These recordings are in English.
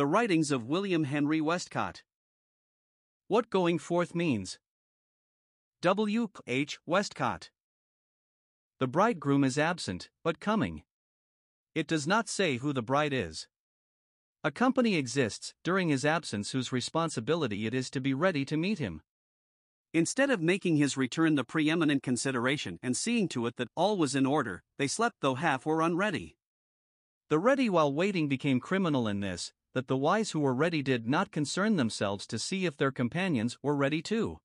The writings of William Henry Westcott. What going forth means. W. H. Westcott. The bridegroom is absent, but coming. It does not say who the bride is. A company exists during his absence whose responsibility it is to be ready to meet him. Instead of making his return the preeminent consideration and seeing to it that all was in order, they slept though half were unready. The ready while waiting became criminal in this, that the wise who were ready did not concern themselves to see if their companions were ready too.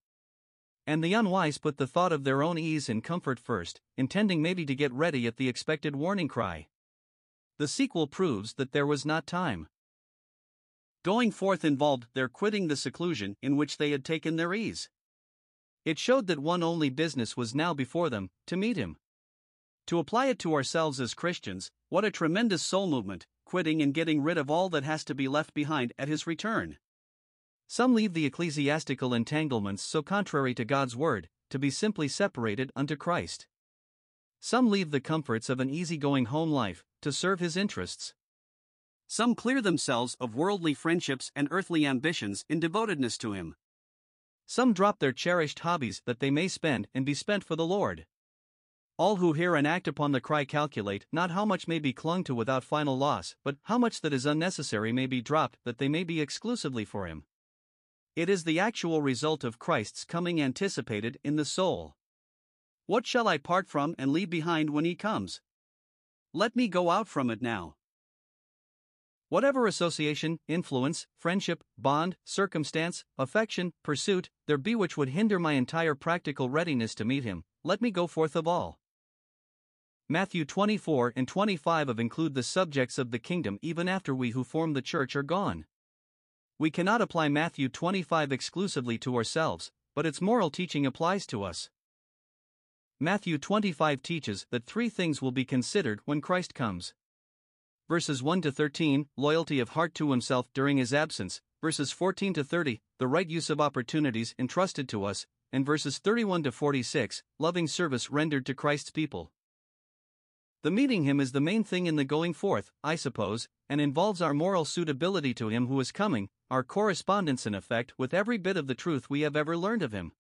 And the unwise put the thought of their own ease and comfort first, intending maybe to get ready at the expected warning cry. The sequel proves that there was not time. Going forth involved their quitting the seclusion in which they had taken their ease. It showed that one only business was now before them to meet him. To apply it to ourselves as Christians, what a tremendous soul movement, quitting and getting rid of all that has to be left behind at his return. Some leave the ecclesiastical entanglements so contrary to God's word, to be simply separated unto Christ. Some leave the comforts of an easy-going home life, to serve his interests. Some clear themselves of worldly friendships and earthly ambitions in devotedness to Him. Some drop their cherished hobbies that they may spend and be spent for the Lord. All who hear and act upon the cry calculate not how much may be clung to without final loss, but how much that is unnecessary may be dropped that they may be exclusively for Him. It is the actual result of Christ's coming anticipated in the soul. What shall I part from and leave behind when He comes? Let me go out from it now. Whatever association, influence, friendship, bond, circumstance, affection, pursuit, there be which would hinder my entire practical readiness to meet him, let me go forth of all. Matthew 24 and 25 of include the subjects of the kingdom even after we who form the church are gone. We cannot apply Matthew 25 exclusively to ourselves, but its moral teaching applies to us. Matthew 25 teaches that three things will be considered when Christ comes verses 1 to 13, loyalty of heart to himself during his absence, verses 14 to 30, the right use of opportunities entrusted to us, and verses 31 to 46, loving service rendered to Christ's people. The meeting him is the main thing in the going forth, I suppose, and involves our moral suitability to him who is coming, our correspondence in effect with every bit of the truth we have ever learned of him.